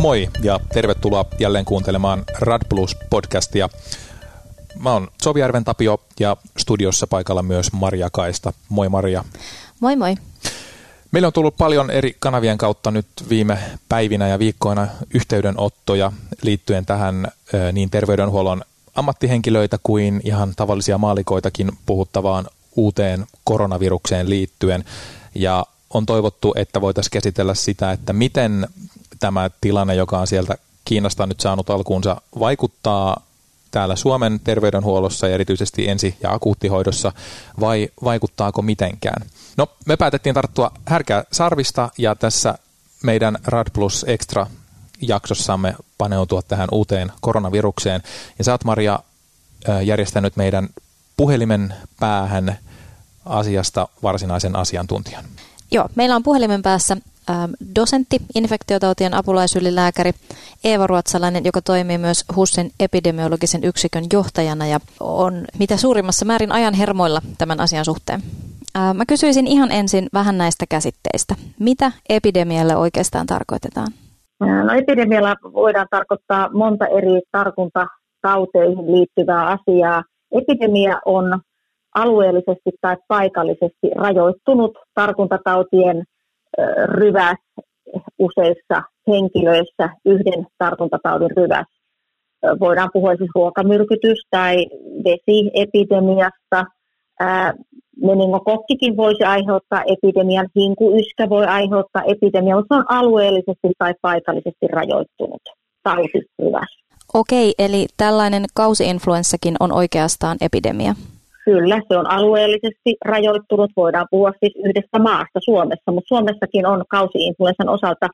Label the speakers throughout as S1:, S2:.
S1: Moi ja tervetuloa jälleen kuuntelemaan Rad Plus podcastia. Mä oon Sovijärven Tapio ja studiossa paikalla myös Maria Kaista. Moi Maria.
S2: Moi moi.
S1: Meillä on tullut paljon eri kanavien kautta nyt viime päivinä ja viikkoina yhteydenottoja liittyen tähän niin terveydenhuollon ammattihenkilöitä kuin ihan tavallisia maalikoitakin puhuttavaan uuteen koronavirukseen liittyen. Ja on toivottu, että voitaisiin käsitellä sitä, että miten tämä tilanne, joka on sieltä Kiinasta nyt saanut alkuunsa, vaikuttaa täällä Suomen terveydenhuollossa ja erityisesti ensi- ja akuuttihoidossa, vai vaikuttaako mitenkään? No, me päätettiin tarttua härkää sarvista ja tässä meidän Rad Plus Extra jaksossamme paneutua tähän uuteen koronavirukseen. Ja sä oot, Maria, järjestänyt meidän puhelimen päähän asiasta varsinaisen asiantuntijan.
S2: Joo, meillä on puhelimen päässä dosentti, infektiotautien apulaisylilääkäri Eeva Ruotsalainen, joka toimii myös HUSin epidemiologisen yksikön johtajana ja on mitä suurimmassa määrin ajan hermoilla tämän asian suhteen. Äh, mä kysyisin ihan ensin vähän näistä käsitteistä. Mitä epidemialle oikeastaan tarkoitetaan?
S3: Äh, no epidemialla voidaan tarkoittaa monta eri tartuntatauteihin liittyvää asiaa. Epidemia on alueellisesti tai paikallisesti rajoittunut tartuntatautien ryväs useissa henkilöissä, yhden tartuntataudin ryväs. Voidaan puhua siis ruokamyrkytys tai vesiepidemiasta. Meningokokkikin voisi aiheuttaa epidemian, hinkuyskä voi aiheuttaa epidemian, mutta se on alueellisesti tai paikallisesti rajoittunut tautiryväs.
S2: Okei, eli tällainen kausiinfluenssakin on oikeastaan epidemia.
S3: Kyllä, se on alueellisesti rajoittunut. Voidaan puhua siis yhdestä maasta Suomessa, mutta Suomessakin on kausiinfluenssan osalta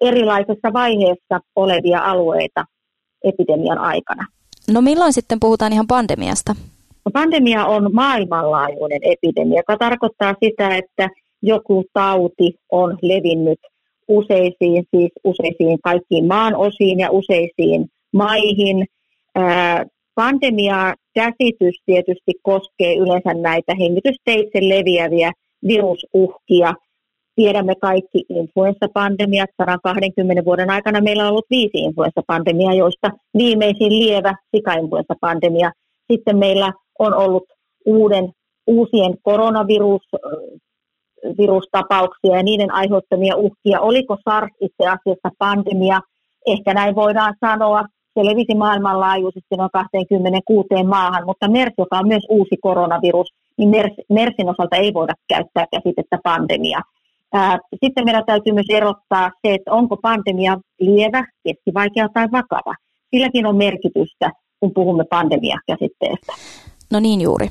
S3: erilaisessa vaiheessa olevia alueita epidemian aikana.
S2: No milloin sitten puhutaan ihan pandemiasta?
S3: No, pandemia on maailmanlaajuinen epidemia, joka tarkoittaa sitä, että joku tauti on levinnyt useisiin, siis useisiin kaikkiin maan osiin ja useisiin maihin. Pandemia käsitys tietysti koskee yleensä näitä hengitysteitse leviäviä virusuhkia. Tiedämme kaikki influenssapandemiat. 120 vuoden aikana meillä on ollut viisi influenssapandemiaa, joista viimeisin lievä sikainfluenssapandemia. Sitten meillä on ollut uuden, uusien koronavirustapauksia ja niiden aiheuttamia uhkia. Oliko SARS itse asiassa pandemia? Ehkä näin voidaan sanoa se levisi maailmanlaajuisesti noin 26 maahan, mutta MERS, joka on myös uusi koronavirus, niin MERS, MERSin osalta ei voida käyttää käsitettä pandemia. Sitten meidän täytyy myös erottaa se, että onko pandemia lievä, keskivaikea tai vakava. Silläkin on merkitystä, kun puhumme pandemia-käsitteestä.
S2: No niin juuri.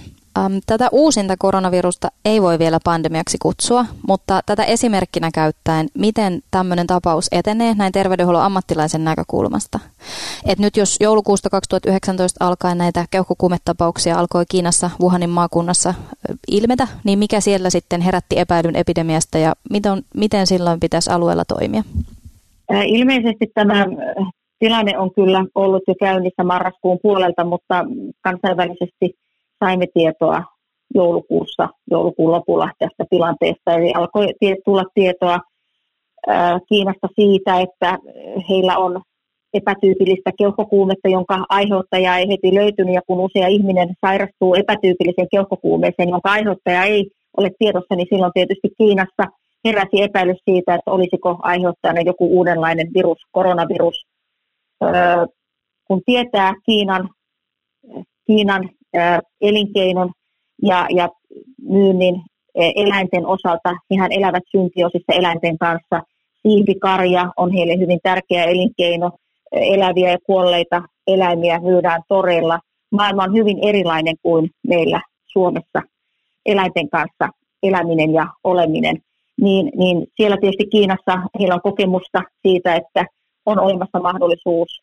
S2: Tätä uusinta koronavirusta ei voi vielä pandemiaksi kutsua, mutta tätä esimerkkinä käyttäen, miten tämmöinen tapaus etenee näin terveydenhuollon ammattilaisen näkökulmasta. Et nyt jos joulukuusta 2019 alkaen näitä keuhkokuumetapauksia alkoi Kiinassa Wuhanin maakunnassa ilmetä, niin mikä siellä sitten herätti epäilyn epidemiasta ja miten, miten silloin pitäisi alueella toimia?
S3: Ilmeisesti tämä tilanne on kyllä ollut jo käynnissä marraskuun puolelta, mutta kansainvälisesti saimme tietoa joulukuussa, joulukuun lopulla tästä tilanteesta. Eli alkoi tulla tietoa Kiinasta siitä, että heillä on epätyypillistä keuhkokuumetta, jonka aiheuttaja ei heti löytynyt. Ja kun usea ihminen sairastuu epätyypilliseen keuhkokuumeeseen, jonka aiheuttaja ei ole tiedossa, niin silloin tietysti Kiinassa heräsi epäilys siitä, että olisiko aiheuttajana joku uudenlainen virus, koronavirus. kun tietää Kiinan, Kiinan elinkeinon ja, ja myynnin eläinten osalta. Hehän elävät syntioisissa eläinten kanssa. Siivikarja on heille hyvin tärkeä elinkeino. Eläviä ja kuolleita eläimiä myydään toreilla. Maailma on hyvin erilainen kuin meillä Suomessa eläinten kanssa eläminen ja oleminen. Niin, niin siellä tietysti Kiinassa heillä on kokemusta siitä, että on olemassa mahdollisuus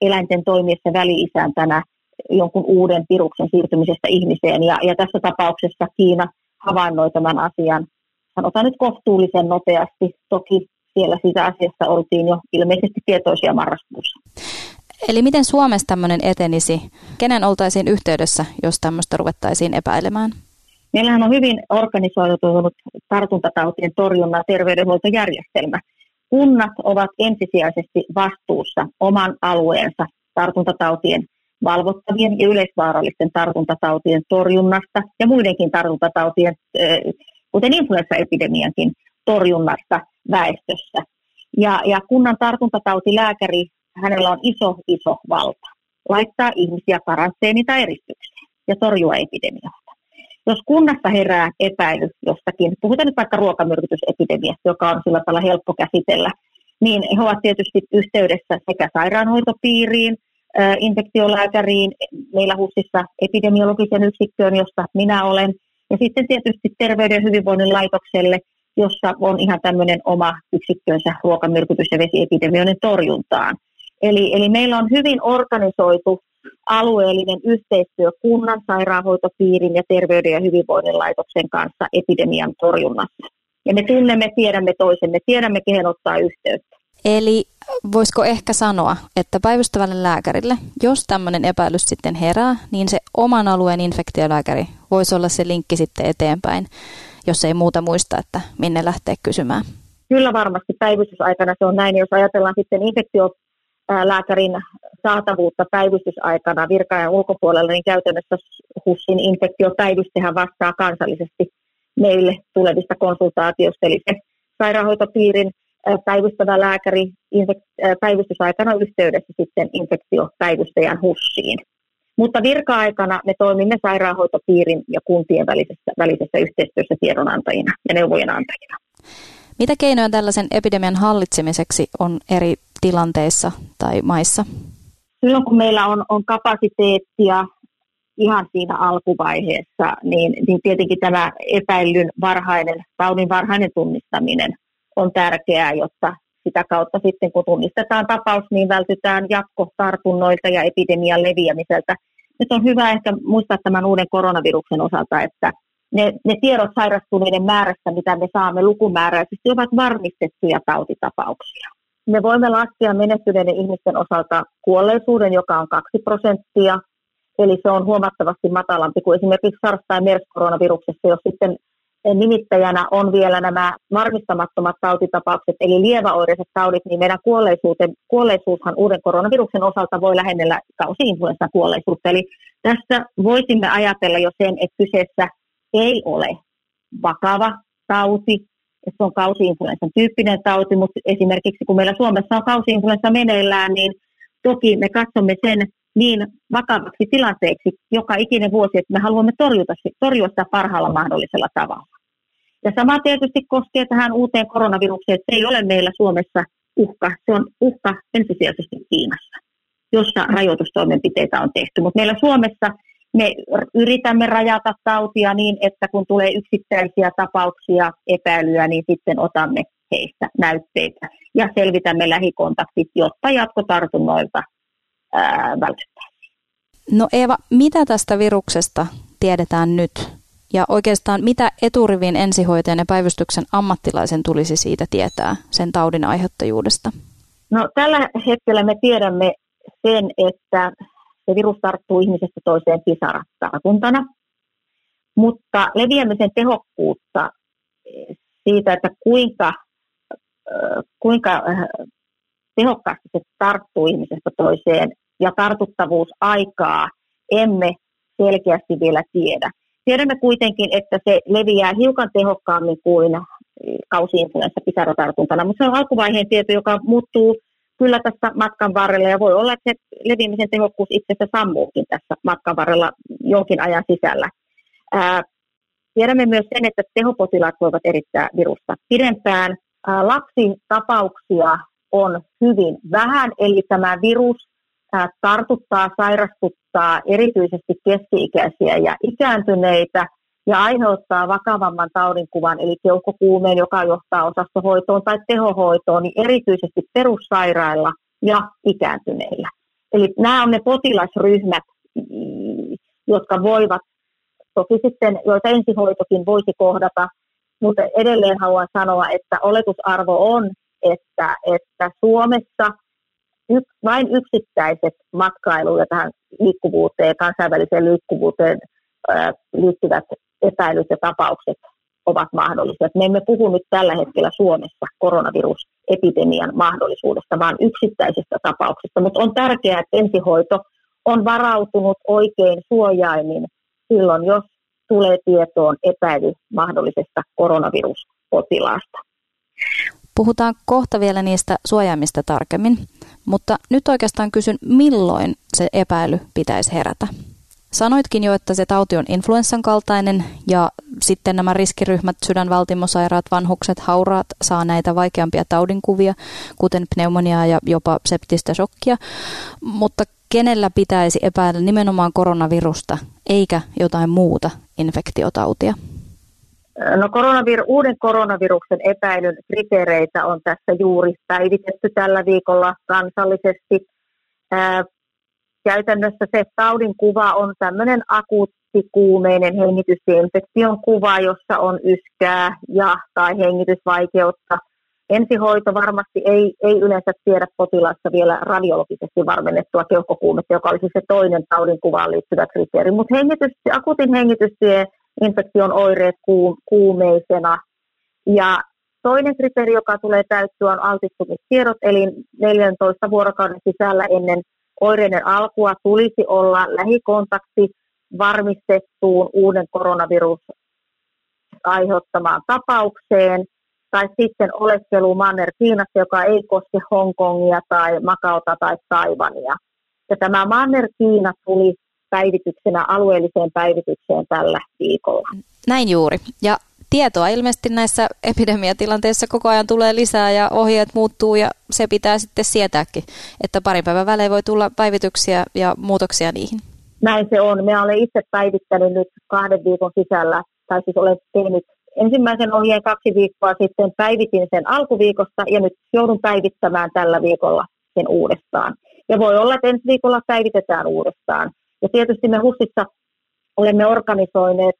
S3: eläinten toimiessa väli-isäntänä jonkun uuden viruksen siirtymisestä ihmiseen. Ja, ja tässä tapauksessa Kiina havainnoi tämän asian, sanotaan nyt kohtuullisen nopeasti. Toki siellä siitä asiasta oltiin jo ilmeisesti tietoisia marraskuussa.
S2: Eli miten Suomessa tämmöinen etenisi? Kenen oltaisiin yhteydessä, jos tämmöistä ruvettaisiin epäilemään?
S3: Meillähän on hyvin organisoitunut tartuntatautien torjunnan terveydenhuoltojärjestelmä. kunnat ovat ensisijaisesti vastuussa oman alueensa tartuntatautien valvottavien ja yleisvaarallisten tartuntatautien torjunnasta ja muidenkin tartuntatautien, kuten influenssaepidemiankin torjunnasta väestössä. Ja, ja kunnan tartuntatautilääkäri, hänellä on iso, iso valta laittaa ihmisiä karanteeni tai eristykseen ja torjua epidemiaa. Jos kunnassa herää epäily jostakin, puhutaan nyt vaikka ruokamyrkytysepidemiasta, joka on sillä tavalla helppo käsitellä, niin he ovat tietysti yhteydessä sekä sairaanhoitopiiriin, infektiolääkäriin, meillä HUSissa epidemiologisen yksikköön, josta minä olen, ja sitten tietysti Terveyden ja hyvinvoinnin laitokselle, jossa on ihan tämmöinen oma yksikkönsä ruokamyrkytys- ja vesiepidemioiden torjuntaan. Eli, eli meillä on hyvin organisoitu alueellinen yhteistyö kunnan, sairaanhoitopiirin ja terveyden ja hyvinvoinnin laitoksen kanssa epidemian torjunnassa. Ja me tunnemme, tiedämme toisemme, tiedämme kehen ottaa yhteyttä.
S2: Eli voisiko ehkä sanoa, että päivystävälle lääkärille, jos tämmöinen epäilys sitten herää, niin se oman alueen infektiolääkäri voisi olla se linkki sitten eteenpäin, jos ei muuta muista, että minne lähtee kysymään.
S3: Kyllä varmasti päivystysaikana se on näin. Jos ajatellaan sitten infektio lääkärin saatavuutta päivystysaikana virka ulkopuolella, niin käytännössä HUSin infektiopäivystehän vastaa kansallisesti meille tulevista konsultaatioista. Eli se sairaanhoitopiirin päivystävä lääkäri päivystysaikana yhteydessä sitten infektiopäivystäjän HUSiin. Mutta virka-aikana me toimimme sairaanhoitopiirin ja kuntien välisessä, välisessä yhteistyössä tiedonantajina ja neuvojen antajina.
S2: Mitä keinoja tällaisen epidemian hallitsemiseksi on eri tilanteissa tai maissa?
S3: Silloin kun meillä on, on kapasiteettia ihan siinä alkuvaiheessa, niin, niin tietenkin tämä epäilyn varhainen, taudin varhainen tunnistaminen on tärkeää, jotta sitä kautta sitten kun tunnistetaan tapaus, niin vältytään jatkotartunnoilta ja epidemian leviämiseltä. Nyt on hyvä ehkä muistaa tämän uuden koronaviruksen osalta, että ne, ne tiedot sairastuneiden määrästä, mitä me saamme lukumääräisesti, ovat varmistettuja tautitapauksia. Me voimme laskea menehtyneiden ihmisten osalta kuolleisuuden, joka on 2 prosenttia, eli se on huomattavasti matalampi kuin esimerkiksi SARS- tai MERS-koronaviruksessa, jos sitten nimittäjänä on vielä nämä varmistamattomat tautitapaukset, eli lieväoireiset taudit, niin meidän kuolleisuushan uuden koronaviruksen osalta voi lähennellä kausi-influenssan kuolleisuutta. Eli tässä voisimme ajatella jo sen, että kyseessä ei ole vakava tauti, että se on kausi-influenssan tyyppinen tauti, mutta esimerkiksi kun meillä Suomessa on kausi-influenssa meneillään, niin toki me katsomme sen niin vakavaksi tilanteeksi joka ikinen vuosi, että me haluamme torjuta, torjua sitä parhaalla mahdollisella tavalla. Ja sama tietysti koskee tähän uuteen koronavirukseen, että se ei ole meillä Suomessa uhka, se on uhka ensisijaisesti Kiinassa, jossa rajoitustoimenpiteitä on tehty. Mutta meillä Suomessa me yritämme rajata tautia niin, että kun tulee yksittäisiä tapauksia, epäilyä, niin sitten otamme heistä näytteitä ja selvitämme lähikontaktit, jotta jatkotartunnoilta vältytään.
S2: No Eeva, mitä tästä viruksesta tiedetään nyt? Ja oikeastaan mitä eturivin ensihoitajan ja päivystyksen ammattilaisen tulisi siitä tietää sen taudin aiheuttajuudesta?
S3: No tällä hetkellä me tiedämme sen, että se virus tarttuu ihmisestä toiseen pisaratartuntana, mutta leviämisen tehokkuutta siitä, että kuinka, kuinka tehokkaasti se tarttuu ihmisestä toiseen ja tartuttavuusaikaa emme selkeästi vielä tiedä. Tiedämme kuitenkin, että se leviää hiukan tehokkaammin kuin kausi-influenssa pisaratartuntana, mutta se on alkuvaiheen tieto, joka muuttuu kyllä tässä matkan varrella ja voi olla, että se leviämisen tehokkuus itse asiassa sammuukin tässä matkan varrella jonkin ajan sisällä. Ää, tiedämme myös sen, että tehopotilaat voivat erittää virusta pidempään. Ää, lapsitapauksia on hyvin vähän, eli tämä virus tartuttaa, sairastuttaa erityisesti keski-ikäisiä ja ikääntyneitä – ja aiheuttaa vakavamman taudinkuvan, eli keuhkokuumeen, joka johtaa osastohoitoon tai tehohoitoon, niin erityisesti perussairailla ja ikääntyneillä. Eli nämä on ne potilasryhmät, jotka voivat, toki sitten, joita ensihoitokin voisi kohdata, mutta edelleen haluan sanoa, että oletusarvo on, että, että Suomessa y, vain yksittäiset matkailu- ja tähän liikkuvuuteen, kansainväliseen liikkuvuuteen liittyvät epäilyt ja tapaukset ovat mahdollisia. Me emme puhu nyt tällä hetkellä Suomessa koronavirusepidemian mahdollisuudesta, vaan yksittäisistä tapauksista. Mutta on tärkeää, että ensihoito on varautunut oikein suojaimin silloin, jos tulee tietoon epäily mahdollisesta koronaviruspotilaasta.
S2: Puhutaan kohta vielä niistä suojaimista tarkemmin, mutta nyt oikeastaan kysyn, milloin se epäily pitäisi herätä? Sanoitkin jo, että se tauti on influenssan kaltainen ja sitten nämä riskiryhmät, sydänvaltimosairaat, vanhukset, hauraat saa näitä vaikeampia taudinkuvia, kuten pneumoniaa ja jopa septistä shokkia. Mutta kenellä pitäisi epäillä nimenomaan koronavirusta eikä jotain muuta infektiotautia?
S3: No koronavir- uuden koronaviruksen epäilyn kriteereitä on tässä juuri päivitetty tällä viikolla kansallisesti. Ää, käytännössä se taudin kuva on tämmöinen akuutti kuumeinen hengitysinfektion kuva, jossa on yskää ja tai hengitysvaikeutta. Ensihoito varmasti ei, ei yleensä tiedä potilaassa vielä radiologisesti varmennettua keuhkokuumetta, joka olisi se toinen taudin kuvaan liittyvä kriteeri. Mutta hengitys, akuutin hengitystieinfektion oireet kuumeisena ja Toinen kriteeri, joka tulee täyttyä, on altistumistiedot, eli 14 vuorokauden sisällä ennen oireiden alkua tulisi olla lähikontakti varmistettuun uuden koronavirus aiheuttamaan tapaukseen, tai sitten oleskelu Manner Kiinassa, joka ei koske Hongkongia tai Makaota tai Taivania. Ja tämä Manner Kiina tuli päivityksenä alueelliseen päivitykseen tällä viikolla.
S2: Näin juuri. Ja tietoa ilmeisesti näissä epidemiatilanteissa koko ajan tulee lisää ja ohjeet muuttuu ja se pitää sitten sietääkin, että parin päivän välein voi tulla päivityksiä ja muutoksia niihin.
S3: Näin se on. Me olen itse päivittänyt nyt kahden viikon sisällä, tai siis olen tehnyt ensimmäisen ohjeen kaksi viikkoa sitten, päivitin sen alkuviikosta ja nyt joudun päivittämään tällä viikolla sen uudestaan. Ja voi olla, että ensi viikolla päivitetään uudestaan. Ja tietysti me HUSissa olemme organisoineet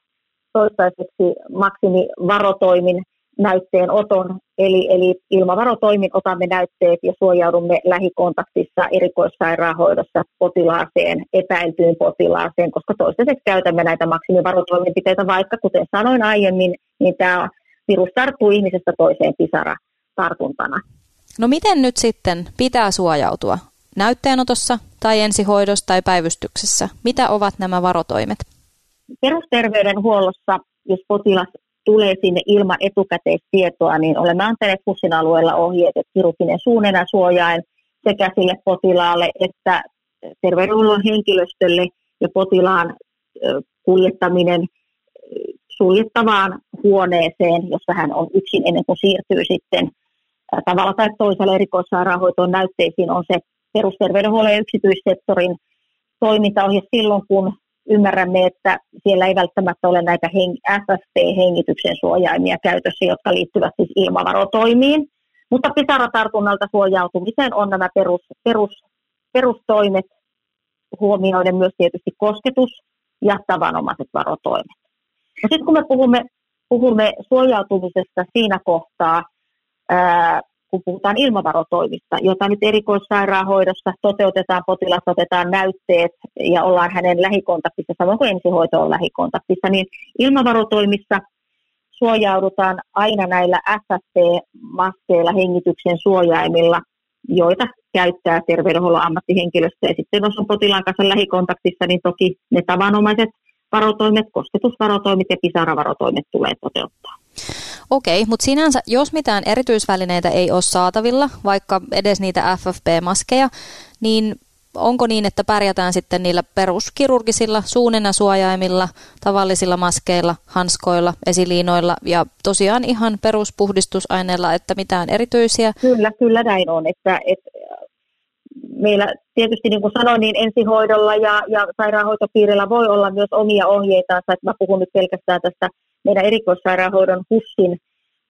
S3: toistaiseksi maksimivarotoimin näytteen oton, eli, eli ilmavarotoimin otamme näytteet ja suojaudumme lähikontaktissa erikoissairaanhoidossa potilaaseen, epäiltyyn potilaaseen, koska toistaiseksi käytämme näitä maksimivarotoimenpiteitä, vaikka kuten sanoin aiemmin, niin tämä virus tarttuu ihmisestä toiseen pisara tartuntana.
S2: No miten nyt sitten pitää suojautua näytteenotossa tai ensihoidossa tai päivystyksessä? Mitä ovat nämä varotoimet?
S3: Perusterveydenhuollossa, jos potilas tulee sinne ilman etukäteistietoa, niin olemme antaneet HUSin alueella ohjeet, että kirurginen suunenä suojain sekä sille potilaalle että terveydenhuollon henkilöstölle ja potilaan kuljettaminen suljettavaan huoneeseen, jossa hän on yksin ennen kuin siirtyy sitten tavalla tai toisella erikoissairaanhoitoon näytteisiin, on se perusterveydenhuollon ja yksityissektorin toimintaohje silloin, kun ymmärrämme, että siellä ei välttämättä ole näitä FFP-hengityksen suojaimia käytössä, jotka liittyvät siis ilmavarotoimiin. Mutta pisaratartunnalta suojautumiseen on nämä perus, perus, perustoimet, huomioiden myös tietysti kosketus ja tavanomaiset varotoimet. No sitten kun me puhumme, puhumme suojautumisesta siinä kohtaa, ää, kun puhutaan ilmavarotoimista, jota nyt erikoissairaanhoidossa toteutetaan, potilas otetaan näytteet ja ollaan hänen lähikontaktissa, samoin kuin ensihoito on lähikontaktissa, niin ilmavarotoimissa suojaudutaan aina näillä FFP-maskeilla, hengityksen suojaimilla, joita käyttää terveydenhuollon ammattihenkilöstö. Ja sitten jos on potilaan kanssa lähikontaktissa, niin toki ne tavanomaiset varotoimet, kosketusvarotoimet ja pisaravarotoimet tulee toteuttaa.
S2: Okei, mutta sinänsä, jos mitään erityisvälineitä ei ole saatavilla, vaikka edes niitä FFP-maskeja, niin onko niin, että pärjätään sitten niillä peruskirurgisilla suunnenasuojaimilla, tavallisilla maskeilla, hanskoilla, esiliinoilla ja tosiaan ihan peruspuhdistusaineilla, että mitään erityisiä?
S3: Kyllä, kyllä näin on. Että, että meillä tietysti niin kuin sanoin, niin ensihoidolla ja, ja sairaanhoitopiirillä voi olla myös omia ohjeitaansa, että mä puhun nyt pelkästään tästä meidän erikoissairaanhoidon HUSin,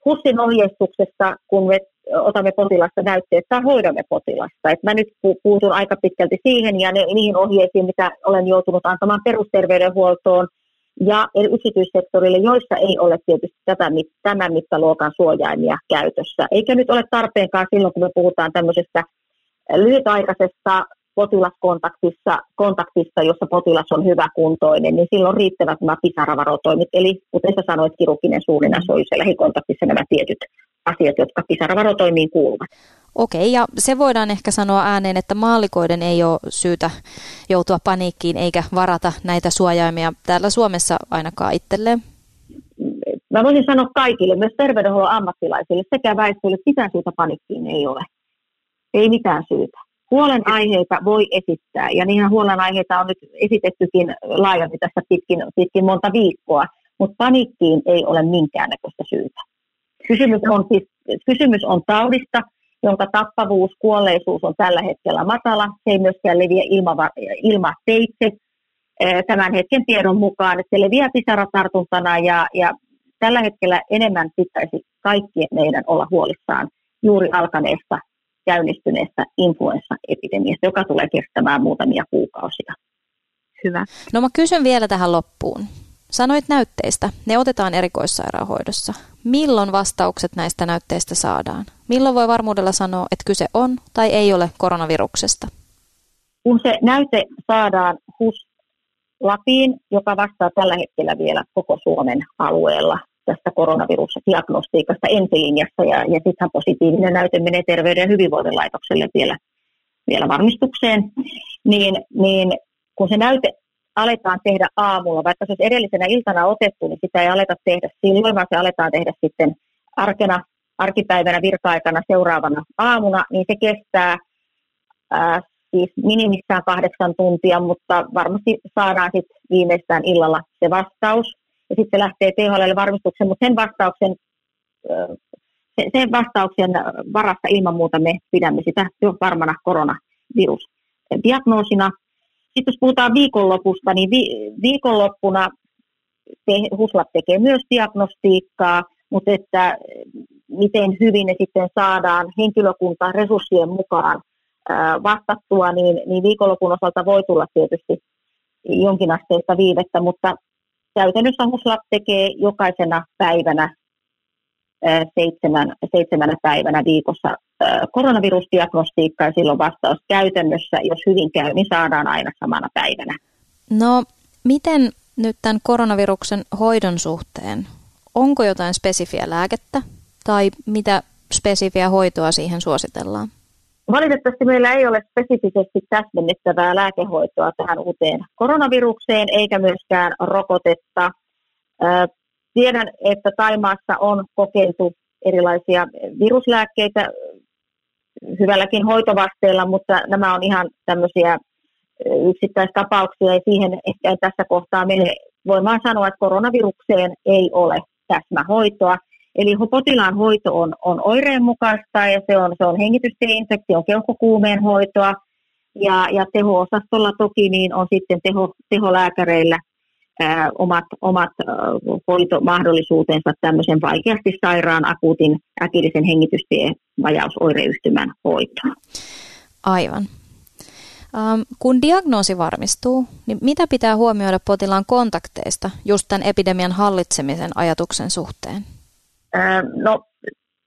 S3: HUSin ohjeistuksesta, kun me otamme potilasta näytteet tai hoidamme potilasta. Et mä nyt puutun aika pitkälti siihen ja ne, niihin ohjeisiin, mitä olen joutunut antamaan perusterveydenhuoltoon ja yksityissektorille, joissa ei ole tietysti tätä, tämän mittaluokan suojaimia käytössä. Eikä nyt ole tarpeenkaan silloin, kun me puhutaan tämmöisestä lyhytaikaisesta potilaskontaktissa, kontaktissa, jossa potilas on hyvä kuntoinen, niin silloin riittävät nämä pisaravarotoimit. Eli kuten sä sanoit, kirurginen suunninasoitus ja lähikontaktissa nämä tietyt asiat, jotka pisaravarotoimiin kuuluvat.
S2: Okei, ja se voidaan ehkä sanoa ääneen, että maalikoiden ei ole syytä joutua paniikkiin eikä varata näitä suojaimia täällä Suomessa ainakaan itselleen.
S3: Mä voisin sanoa kaikille, myös terveydenhuollon ammattilaisille sekä väestölle, että mitään syytä panikkiin ei ole. Ei mitään syytä. Huolenaiheita voi esittää, ja niinhän huolenaiheita on nyt esitettykin laajasti tässä pitkin, pitkin monta viikkoa, mutta panikkiin ei ole minkäännäköistä syytä. Kysymys on, siis, kysymys on taudista, jonka tappavuus, kuolleisuus on tällä hetkellä matala. Se ei myöskään leviä ilma, ilmateitse tämän hetken tiedon mukaan, että se leviää pisaratartuntana ja, ja tällä hetkellä enemmän pitäisi kaikkien meidän olla huolissaan juuri alkaneesta käynnistyneestä influenssaepidemiasta, joka tulee kestämään muutamia kuukausia.
S2: Hyvä. No mä kysyn vielä tähän loppuun. Sanoit näytteistä. Ne otetaan erikoissairaanhoidossa. Milloin vastaukset näistä näytteistä saadaan? Milloin voi varmuudella sanoa, että kyse on tai ei ole koronaviruksesta?
S3: Kun se näyte saadaan HUS Lapiin, joka vastaa tällä hetkellä vielä koko Suomen alueella tästä koronavirusdiagnostiikasta ensilinjassa ja, ja sittenhän positiivinen näyte menee Terveyden ja hyvinvoinnin laitokselle vielä, vielä varmistukseen, niin, niin kun se näyte aletaan tehdä aamulla, vaikka se olisi edellisenä iltana otettu, niin sitä ei aleta tehdä silloin, vaan se aletaan tehdä sitten arkena, arkipäivänä, virka-aikana seuraavana aamuna, niin se kestää ää, siis minimissään kahdeksan tuntia, mutta varmasti saadaan sitten viimeistään illalla se vastaus. Ja sitten se lähtee THL varmistukseen, mutta sen vastauksen, sen vastauksen varassa ilman muuta me pidämme sitä jo varmana koronavirusdiagnoosina. Sitten jos puhutaan viikonlopusta, niin vi- viikonloppuna te, HUSLAB tekee myös diagnostiikkaa, mutta että miten hyvin ne sitten saadaan henkilökunta resurssien mukaan vastattua, niin, niin viikonlopun osalta voi tulla tietysti jonkinasteista viivettä, mutta käytännössä HUSLAB tekee jokaisena päivänä seitsemän, seitsemänä päivänä viikossa koronavirusdiagnostiikkaa ja silloin vastaus käytännössä, jos hyvin käy, niin saadaan aina samana päivänä.
S2: No, miten nyt tämän koronaviruksen hoidon suhteen? Onko jotain spesifiä lääkettä tai mitä spesifiä hoitoa siihen suositellaan?
S3: Valitettavasti meillä ei ole spesifisesti täsmennettävää lääkehoitoa tähän uuteen koronavirukseen eikä myöskään rokotetta. Tiedän, että Taimaassa on kokeiltu erilaisia viruslääkkeitä hyvälläkin hoitovasteella, mutta nämä on ihan tämmöisiä yksittäistapauksia ja siihen ehkä tässä kohtaa mene voimaan sanoa, että koronavirukseen ei ole täsmähoitoa. Eli potilaan hoito on, on oireen mukaista ja se on, se on hengitystieinfektion keuhkokuumeen hoitoa. Ja, ja teho-osastolla toki niin on sitten teho, teholääkäreillä ää, omat, omat ää, hoitomahdollisuutensa tämmöisen vaikeasti sairaan akuutin äkillisen hengitystie vajausoireyhtymän hoitoon.
S2: Aivan. Ähm, kun diagnoosi varmistuu, niin mitä pitää huomioida potilaan kontakteista just tämän epidemian hallitsemisen ajatuksen suhteen?
S3: No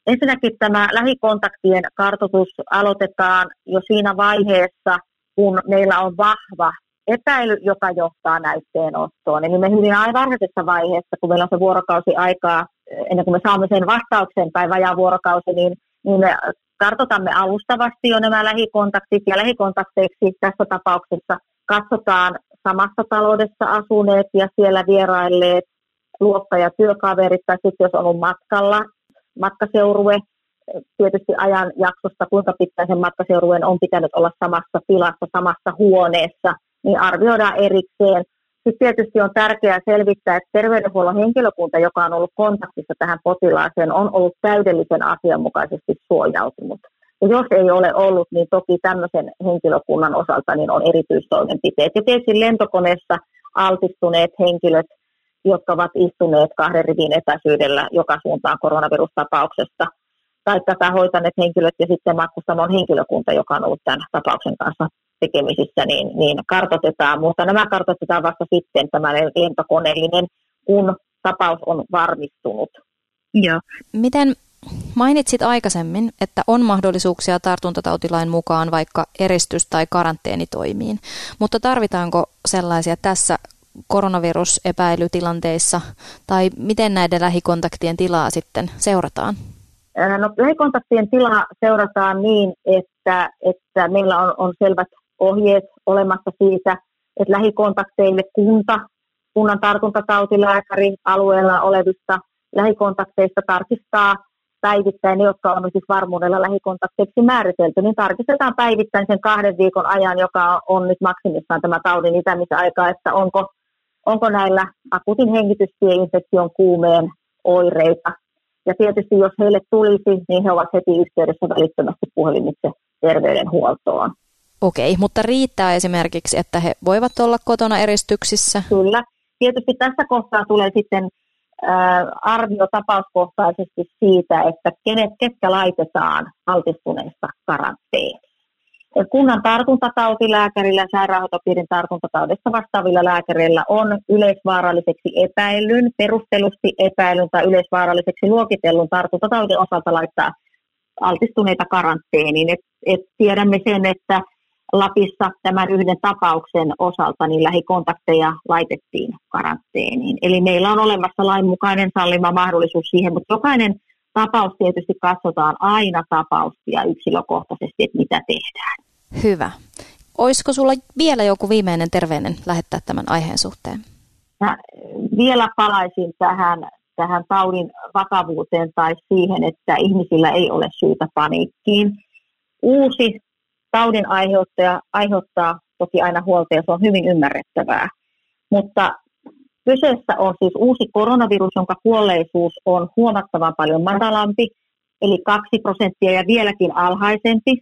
S3: ensinnäkin tämä lähikontaktien kartoitus aloitetaan jo siinä vaiheessa, kun meillä on vahva epäily, joka johtaa näytteenottoon. Eli me hyvin varhaisessa vaiheessa, kun meillä on se vuorokausi aikaa, ennen kuin me saamme sen vastauksen tai vajaa vuorokausi, niin, niin me kartoitamme alustavasti jo nämä lähikontaktit ja lähikontakteiksi tässä tapauksessa katsotaan samassa taloudessa asuneet ja siellä vierailleet luokka- ja työkaverit, tai sitten jos on ollut matkalla, matkaseurue, tietysti ajan jaksosta, kuinka pitkään sen matkaseurueen on pitänyt olla samassa tilassa, samassa huoneessa, niin arvioidaan erikseen. Sitten tietysti on tärkeää selvittää, että terveydenhuollon henkilökunta, joka on ollut kontaktissa tähän potilaaseen, on ollut täydellisen asianmukaisesti suojautunut. Ja jos ei ole ollut, niin toki tämmöisen henkilökunnan osalta niin on erityistoimenpiteet. Ja tietysti lentokoneessa altistuneet henkilöt jotka ovat istuneet kahden rivin etäisyydellä joka suuntaan koronavirustapauksesta, tai tätä hoitaneet henkilöt ja sitten matkustamon henkilökunta, joka on ollut tämän tapauksen kanssa tekemisissä, niin, niin kartoitetaan, mutta nämä kartoitetaan vasta sitten tämä lentokoneellinen, kun tapaus on varmistunut.
S2: Joo. Miten mainitsit aikaisemmin, että on mahdollisuuksia tartuntatautilain mukaan vaikka eristys- tai karanteenitoimiin, mutta tarvitaanko sellaisia tässä koronavirusepäilytilanteissa tai miten näiden lähikontaktien tilaa sitten seurataan?
S3: No, lähikontaktien tilaa seurataan niin, että, että meillä on, on selvät ohjeet olemassa siitä, että lähikontakteille kunta, kunnan tartuntatautilääkäri alueella olevista lähikontakteista tarkistaa päivittäin ne, jotka on siis varmuudella lähikontakteiksi määritelty, niin tarkistetaan päivittäin sen kahden viikon ajan, joka on nyt maksimissaan tämä taudin itämisaika, että onko, onko näillä akuutin hengitystieinfektion kuumeen oireita. Ja tietysti jos heille tulisi, niin he ovat heti yhteydessä välittömästi puhelimitse terveydenhuoltoon.
S2: Okei, mutta riittää esimerkiksi, että he voivat olla kotona eristyksissä?
S3: Kyllä. Tietysti tässä kohtaa tulee sitten arvio tapauskohtaisesti siitä, että kenet, ketkä laitetaan altistuneista karanteeniin. Kunnan tartuntatautilääkärillä ja sairaanhoitopiirin tartuntataudista vastaavilla lääkäreillä on yleisvaaralliseksi epäilyn, perustelusti epäilyn tai yleisvaaralliseksi luokitellun tartuntataudin osalta laittaa altistuneita karanteeniin. Et, et tiedämme sen, että Lapissa tämän yhden tapauksen osalta niin lähikontakteja laitettiin karanteeniin. Eli meillä on olemassa lainmukainen sallima mahdollisuus siihen, mutta jokainen tapaus tietysti katsotaan aina tapaustia yksilökohtaisesti, että mitä tehdään.
S2: Hyvä. Olisiko sulla vielä joku viimeinen terveinen lähettää tämän aiheen suhteen?
S3: Mä vielä palaisin tähän, tähän taudin vakavuuteen tai siihen, että ihmisillä ei ole syytä paniikkiin. Uusi taudin aiheuttaja aiheuttaa toki aina huolta ja se on hyvin ymmärrettävää. Mutta kyseessä on siis uusi koronavirus, jonka kuolleisuus on huomattavan paljon matalampi, eli 2 prosenttia ja vieläkin alhaisempi,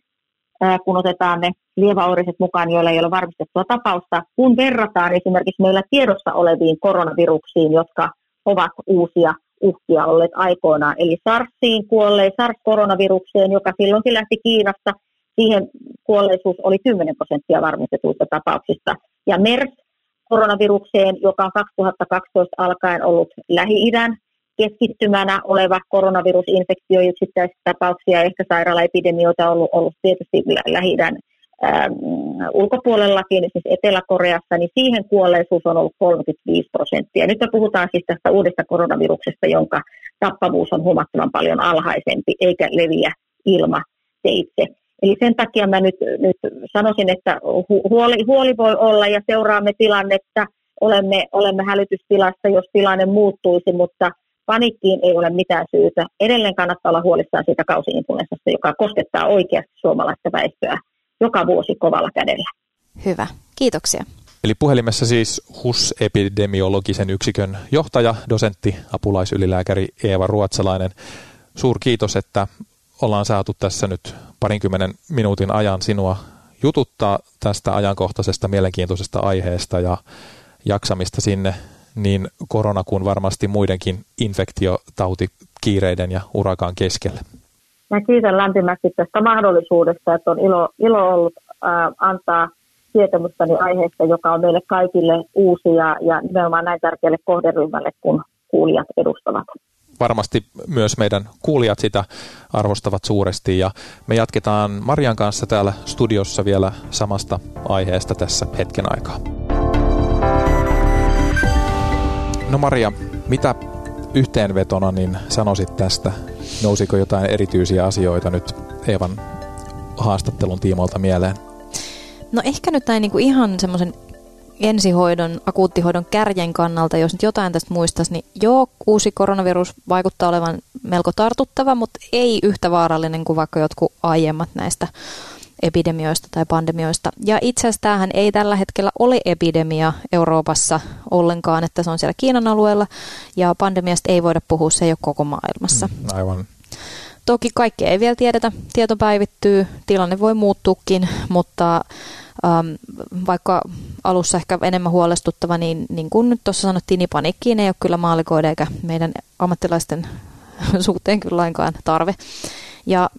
S3: kun otetaan ne lieväoireiset mukaan, joilla ei ole varmistettua tapausta, kun verrataan esimerkiksi meillä tiedossa oleviin koronaviruksiin, jotka ovat uusia uhkia olleet aikoinaan. Eli SARSiin kuolleen, SARS-koronavirukseen, joka silloinkin lähti Kiinasta – Siihen kuolleisuus oli 10 prosenttia varmistetuista tapauksista. Ja MERS koronavirukseen, joka on 2012 alkaen ollut Lähi-idän keskittymänä oleva koronavirusinfektio, yksittäisiä tapauksia, ehkä sairaalaepidemioita on ollut, ollut tietysti Lähi-idän ähm, ulkopuolellakin, siis Etelä-Koreassa, niin siihen kuolleisuus on ollut 35 prosenttia. Nyt me puhutaan siis tästä uudesta koronaviruksesta, jonka tappavuus on huomattavan paljon alhaisempi, eikä leviä ilma teitse. Eli sen takia mä nyt, nyt sanoisin, että huoli, huoli voi olla ja seuraamme tilannetta, olemme, olemme hälytystilassa, jos tilanne muuttuisi, mutta panikkiin ei ole mitään syytä. Edelleen kannattaa olla huolissaan siitä kausiinfluenssasta, joka koskettaa oikeasti suomalaista väestöä joka vuosi kovalla kädellä.
S2: Hyvä, kiitoksia.
S1: Eli puhelimessa siis HUS-epidemiologisen yksikön johtaja, dosentti, apulaisylilääkäri Eeva Ruotsalainen. Suur kiitos, että ollaan saatu tässä nyt parinkymmenen minuutin ajan sinua jututtaa tästä ajankohtaisesta mielenkiintoisesta aiheesta ja jaksamista sinne niin korona kuin varmasti muidenkin infektiotautikiireiden ja urakaan keskelle.
S3: Mä kiitän lämpimästi tästä mahdollisuudesta, että on ilo, ilo ollut ää, antaa tietämystäni aiheesta, joka on meille kaikille uusi ja, ja nimenomaan näin tärkeälle kohderyhmälle, kun kuulijat edustavat
S1: varmasti myös meidän kuulijat sitä arvostavat suuresti ja me jatketaan Marian kanssa täällä studiossa vielä samasta aiheesta tässä hetken aikaa. No Maria, mitä yhteenvetona niin sanoisit tästä? Nousiko jotain erityisiä asioita nyt Eevan haastattelun tiimoilta mieleen?
S2: No ehkä nyt näin niin kuin ihan semmoisen ensihoidon, akuuttihoidon kärjen kannalta, jos nyt jotain tästä muistaisi, niin joo, uusi koronavirus vaikuttaa olevan melko tartuttava, mutta ei yhtä vaarallinen kuin vaikka jotkut aiemmat näistä epidemioista tai pandemioista. Ja itse asiassa tämähän ei tällä hetkellä ole epidemia Euroopassa ollenkaan, että se on siellä Kiinan alueella, ja pandemiasta ei voida puhua, se ei ole koko maailmassa.
S1: Mm, aivan.
S2: Toki kaikki ei vielä tiedetä, tieto päivittyy, tilanne voi muuttuukin, mutta ähm, vaikka alussa ehkä enemmän huolestuttava, niin, niin kuin nyt tuossa sanottiin, niin paniikkiin ei ole kyllä maalikoida eikä meidän ammattilaisten suhteen kyllä lainkaan tarve. Ja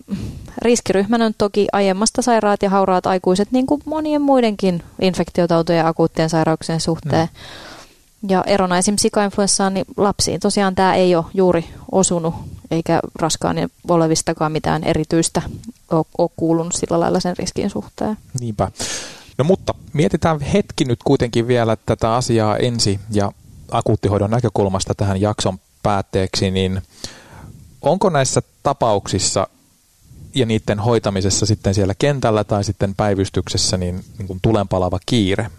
S2: riskiryhmänä on toki aiemmasta sairaat ja hauraat aikuiset, niin kuin monien muidenkin infektiotautojen ja akuuttien sairauksien suhteen. Mm. Ja erona esimerkiksi sikainfluenssaan, niin lapsiin tosiaan tämä ei ole juuri osunut eikä raskaan olevistakaan mitään erityistä ole, ole kuulunut sillä lailla sen riskin suhteen.
S1: Niinpä. No mutta mietitään hetki nyt kuitenkin vielä tätä asiaa ensi ja akuuttihoidon näkökulmasta tähän jakson päätteeksi, niin onko näissä tapauksissa ja niiden hoitamisessa sitten siellä kentällä tai sitten päivystyksessä niin, niin kuin tulenpalava kiire?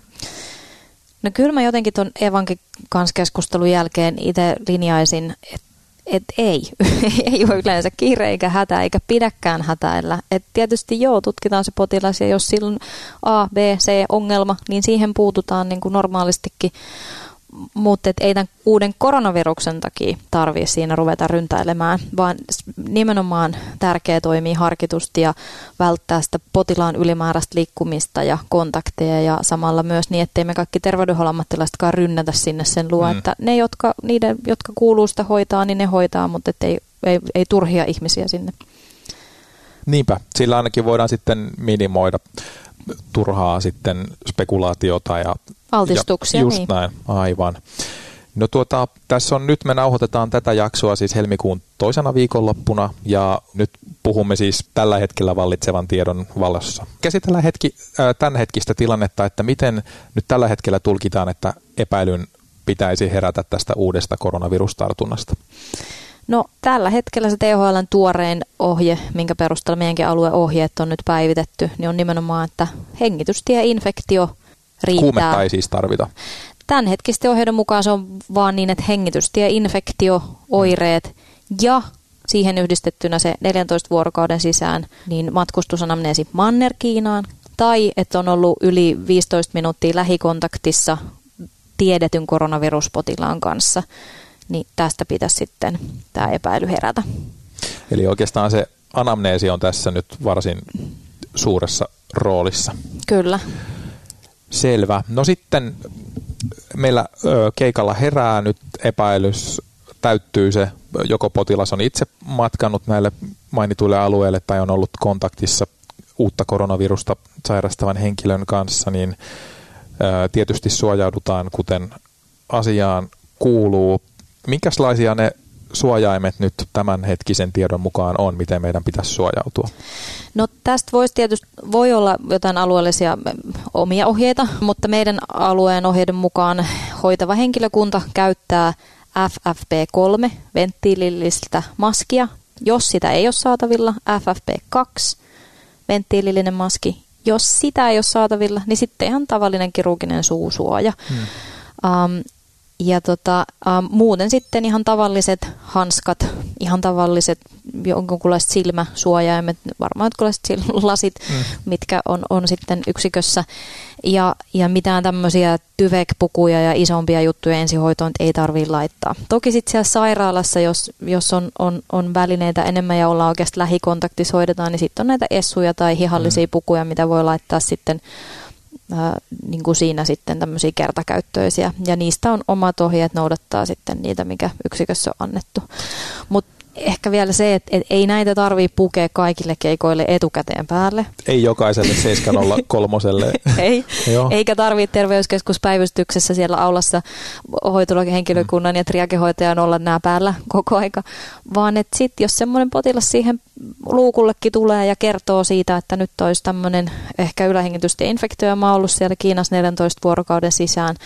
S2: No kyllä mä jotenkin tuon Evankin kanssa keskustelun jälkeen itse linjaisin, että et ei, ei ole yleensä kiire eikä hätä eikä pidäkään hätäillä. Et tietysti joo, tutkitaan se potilas ja jos silloin A, B, C ongelma, niin siihen puututaan niin kuin normaalistikin mutta et ei tämän uuden koronaviruksen takia tarvitse siinä ruveta ryntäilemään, vaan nimenomaan tärkeää toimii harkitusti ja välttää sitä potilaan ylimääräistä liikkumista ja kontakteja ja samalla myös niin, ettei me kaikki terveydenhuollon ammattilaisetkaan rynnätä sinne sen luo, mm. että ne, jotka, niiden, jotka kuuluu sitä hoitaa, niin ne hoitaa, mutta ei, ei, ei turhia ihmisiä sinne.
S1: Niinpä, sillä ainakin voidaan sitten minimoida turhaa sitten spekulaatiota ja
S2: Altistuksia,
S1: ja just niin. näin, aivan. No tuota, tässä on nyt, me nauhoitetaan tätä jaksoa siis helmikuun toisena viikonloppuna ja nyt puhumme siis tällä hetkellä vallitsevan tiedon valossa. Käsitellään hetki, äh, tämän hetkistä tilannetta, että miten nyt tällä hetkellä tulkitaan, että epäilyn pitäisi herätä tästä uudesta koronavirustartunnasta.
S2: No tällä hetkellä se THLn tuorein ohje, minkä perusteella meidänkin alueohjeet on nyt päivitetty, niin on nimenomaan, että hengitystieinfektio riittää.
S1: Kuumetta ei siis tarvita.
S2: Tämän hetkisten ohjeiden mukaan se on vaan niin, että hengitystieinfektio, oireet ja siihen yhdistettynä se 14 vuorokauden sisään niin matkustusanamneesi Manner-Kiinaan tai että on ollut yli 15 minuuttia lähikontaktissa tiedetyn koronaviruspotilaan kanssa, niin tästä pitäisi sitten tämä epäily herätä.
S1: Eli oikeastaan se anamneesi on tässä nyt varsin suuressa roolissa.
S2: Kyllä.
S1: Selvä. No sitten meillä keikalla herää nyt epäilys, täyttyy se, joko potilas on itse matkannut näille mainituille alueille tai on ollut kontaktissa uutta koronavirusta sairastavan henkilön kanssa, niin tietysti suojaudutaan kuten asiaan kuuluu. Minkälaisia ne suojaimet nyt tämänhetkisen tiedon mukaan on, miten meidän pitäisi suojautua?
S2: No tästä voisi tietysti, voi olla jotain alueellisia omia ohjeita, mutta meidän alueen ohjeiden mukaan hoitava henkilökunta käyttää FFP3 venttiilillistä maskia. Jos sitä ei ole saatavilla, FFP2 venttiilillinen maski. Jos sitä ei ole saatavilla, niin sitten ihan tavallinen kirurginen suusuoja. Hmm. Um, ja tota, ähm, muuten sitten ihan tavalliset hanskat, ihan tavalliset jonkunlaiset silmäsuojaimet, varmaan jonkunlaiset lasit, mm. mitkä on, on sitten yksikössä. Ja, ja mitään tämmöisiä tyvekpukuja ja isompia juttuja ensihoitoon ei tarvitse laittaa. Toki sitten siellä sairaalassa, jos, jos on, on, on välineitä enemmän ja ollaan oikeasti lähikontaktissa hoidetaan, niin sitten on näitä essuja tai hihallisia mm. pukuja, mitä voi laittaa sitten ää, niin kuin siinä sitten tämmöisiä kertakäyttöisiä. Ja niistä on omat ohjeet noudattaa sitten niitä, mikä yksikössä on annettu. Mutta ehkä vielä se, että, että ei näitä tarvitse pukea kaikille keikoille etukäteen päälle.
S1: Ei jokaiselle 703.
S2: ei, eikä tarvitse terveyskeskuspäivystyksessä siellä aulassa hoitologihenkilökunnan ja triakehoitajan olla nämä päällä koko aika, vaan että sitten jos semmoinen potilas siihen luukullekin tulee ja kertoo siitä, että nyt olisi tämmöinen ehkä ylähengitysten infektio ja mä ollut siellä Kiinassa 14 vuorokauden sisään,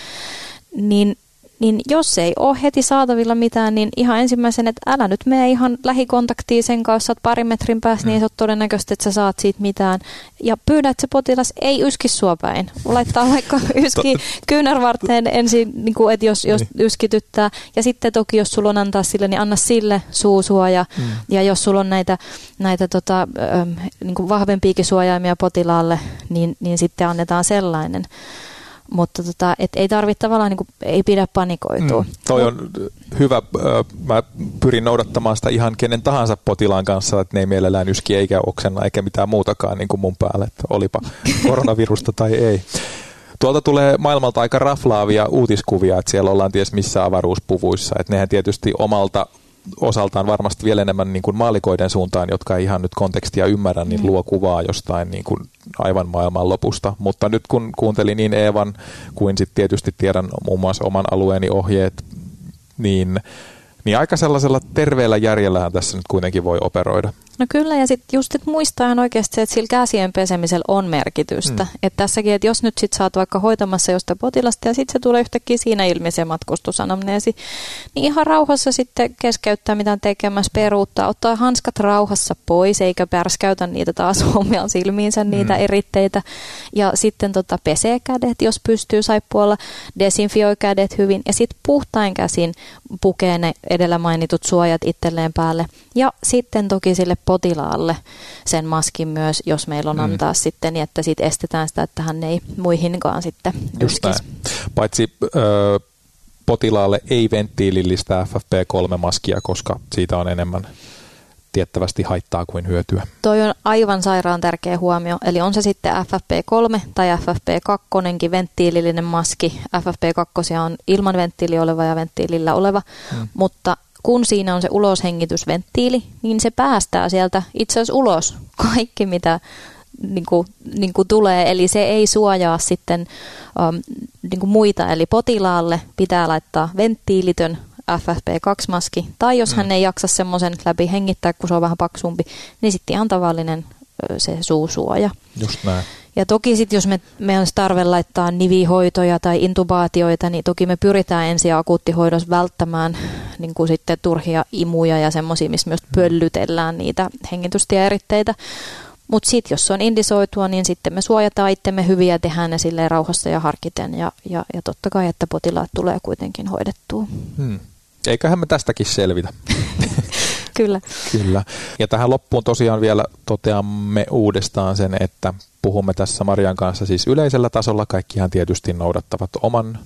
S2: niin niin jos ei ole heti saatavilla mitään, niin ihan ensimmäisen, että älä nyt mene ihan lähikontaktiin sen kanssa, että pari metrin päässä, mm. niin se on todennäköisesti, että sä saat siitä mitään. Ja pyydä, että se potilas ei yski sua päin. Laittaa vaikka yski kyynärvarteen ensin, niin kuin, että jos, jos niin. yskityttää. Ja sitten toki, jos sulla on antaa sille, niin anna sille suusuoja. Mm. Ja jos sulla on näitä, näitä tota, niin kuin vahvempiakin suojaimia potilaalle, niin, niin sitten annetaan sellainen. Mutta tota, et ei tarvitse tavallaan, niin kuin, ei pidä panikoitua. Mm,
S1: toi on hyvä. Mä pyrin noudattamaan sitä ihan kenen tahansa potilaan kanssa, että ne ei mielellään yski eikä oksenna eikä mitään muutakaan niin kuin mun päälle, että olipa koronavirusta tai ei. Tuolta tulee maailmalta aika raflaavia uutiskuvia, että siellä ollaan ties missä avaruuspuvuissa. Että nehän tietysti omalta osaltaan varmasti vielä enemmän niin kuin maalikoiden suuntaan, jotka ei ihan nyt kontekstia ymmärrä, niin mm. luo kuvaa jostain niin kuin aivan maailman lopusta. Mutta nyt kun kuuntelin niin Eevan kuin sitten tietysti tiedän muun muassa oman alueeni ohjeet, niin Niin aika sellaisella terveellä järjellähän tässä nyt kuitenkin voi operoida.
S2: No kyllä, ja sitten just et muistaa ihan oikeasti, että sillä käsien pesemisellä on merkitystä. Mm. Että tässäkin, että jos nyt sit saat vaikka hoitamassa jostain potilasta ja sitten se tulee yhtäkkiä siinä ilmi se matkustusanamneesi, niin ihan rauhassa sitten keskeyttää mitään tekemässä, peruuttaa, ottaa hanskat rauhassa pois, eikä pärskäytä niitä taas omia silmiinsä, niitä mm. eritteitä. Ja sitten tota, pesee kädet, jos pystyy saippualla, desinfioi kädet hyvin ja sitten puhtain käsin pukee ne edellä mainitut suojat itselleen päälle. Ja sitten toki sille potilaalle sen maskin myös, jos meillä on mm. antaa sitten, niin että sitten estetään sitä, että hän ei muihinkaan sitten
S1: Just Paitsi ö, potilaalle ei venttiilillistä FFP3-maskia, koska siitä on enemmän tiettävästi haittaa kuin hyötyä.
S2: Toi on aivan sairaan tärkeä huomio. Eli on se sitten FFP3 tai FFP2 venttiilillinen maski. FFP2 on ilman venttiili oleva ja venttiilillä oleva, hmm. mutta kun siinä on se uloshengitysventtiili, niin se päästää sieltä itse asiassa ulos kaikki, mitä niin kuin, niin kuin tulee. Eli se ei suojaa sitten um, niin kuin muita. Eli potilaalle pitää laittaa venttiilitön FFP2-maski, tai jos mm. hän ei jaksa semmoisen läpi hengittää, kun se on vähän paksumpi, niin sitten ihan tavallinen se suusuoja.
S1: Just näin.
S2: Ja toki sitten, jos me, me on tarve laittaa nivihoitoja tai intubaatioita, niin toki me pyritään ensi- ja akuuttihoidossa välttämään niin kuin sitten turhia imuja ja semmoisia, missä myös pöllytellään niitä hengitystieeritteitä. Mutta sitten jos se on indisoitua, niin sitten me suojataan itsemme hyviä ja tehdään ne silleen rauhassa ja harkiten ja, ja, ja totta kai, että potilaat tulee kuitenkin hoidettua.
S1: Hmm. Eiköhän me tästäkin selvitä.
S2: Kyllä.
S1: Kyllä. Ja tähän loppuun tosiaan vielä toteamme uudestaan sen, että puhumme tässä Marian kanssa siis yleisellä tasolla. Kaikkihan tietysti noudattavat oman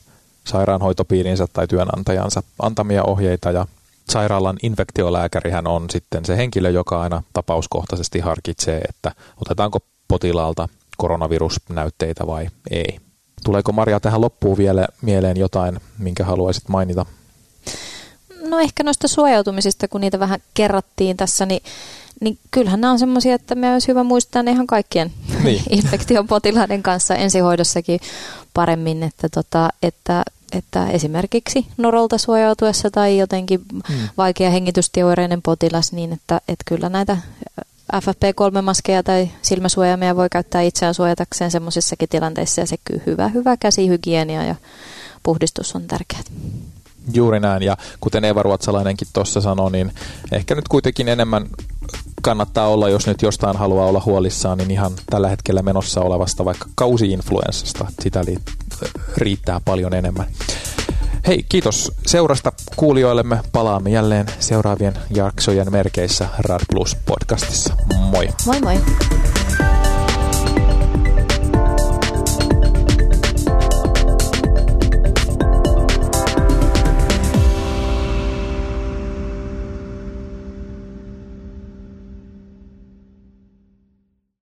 S1: sairaanhoitopiirinsä tai työnantajansa antamia ohjeita ja sairaalan infektiolääkärihän on sitten se henkilö, joka aina tapauskohtaisesti harkitsee, että otetaanko potilaalta koronavirusnäytteitä vai ei. Tuleeko Maria tähän loppuun vielä mieleen jotain, minkä haluaisit mainita?
S2: No ehkä noista suojautumisista, kun niitä vähän kerrattiin tässä, niin, niin kyllähän nämä on semmoisia, että me olisi hyvä muistaa ne ihan kaikkien niin. infektiopotilaiden kanssa ensihoidossakin paremmin, että, tota, että, että esimerkiksi norolta suojautuessa tai jotenkin hmm. vaikea hengitystiooireinen potilas, niin että, että kyllä näitä FFP3-maskeja tai silmäsuojaimia voi käyttää itseään suojatakseen semmoisissakin tilanteissa ja se kyllä hyvä, hyvä käsihygienia ja puhdistus on tärkeää.
S1: Juuri näin, ja kuten Eva Ruotsalainenkin tuossa sanoi, niin ehkä nyt kuitenkin enemmän kannattaa olla, jos nyt jostain haluaa olla huolissaan, niin ihan tällä hetkellä menossa olevasta vaikka kausi-influenssasta. Sitä riittää paljon enemmän. Hei, kiitos seurasta kuulijoillemme. Palaamme jälleen seuraavien jaksojen merkeissä Rad Plus podcastissa. Moi!
S2: Moi moi!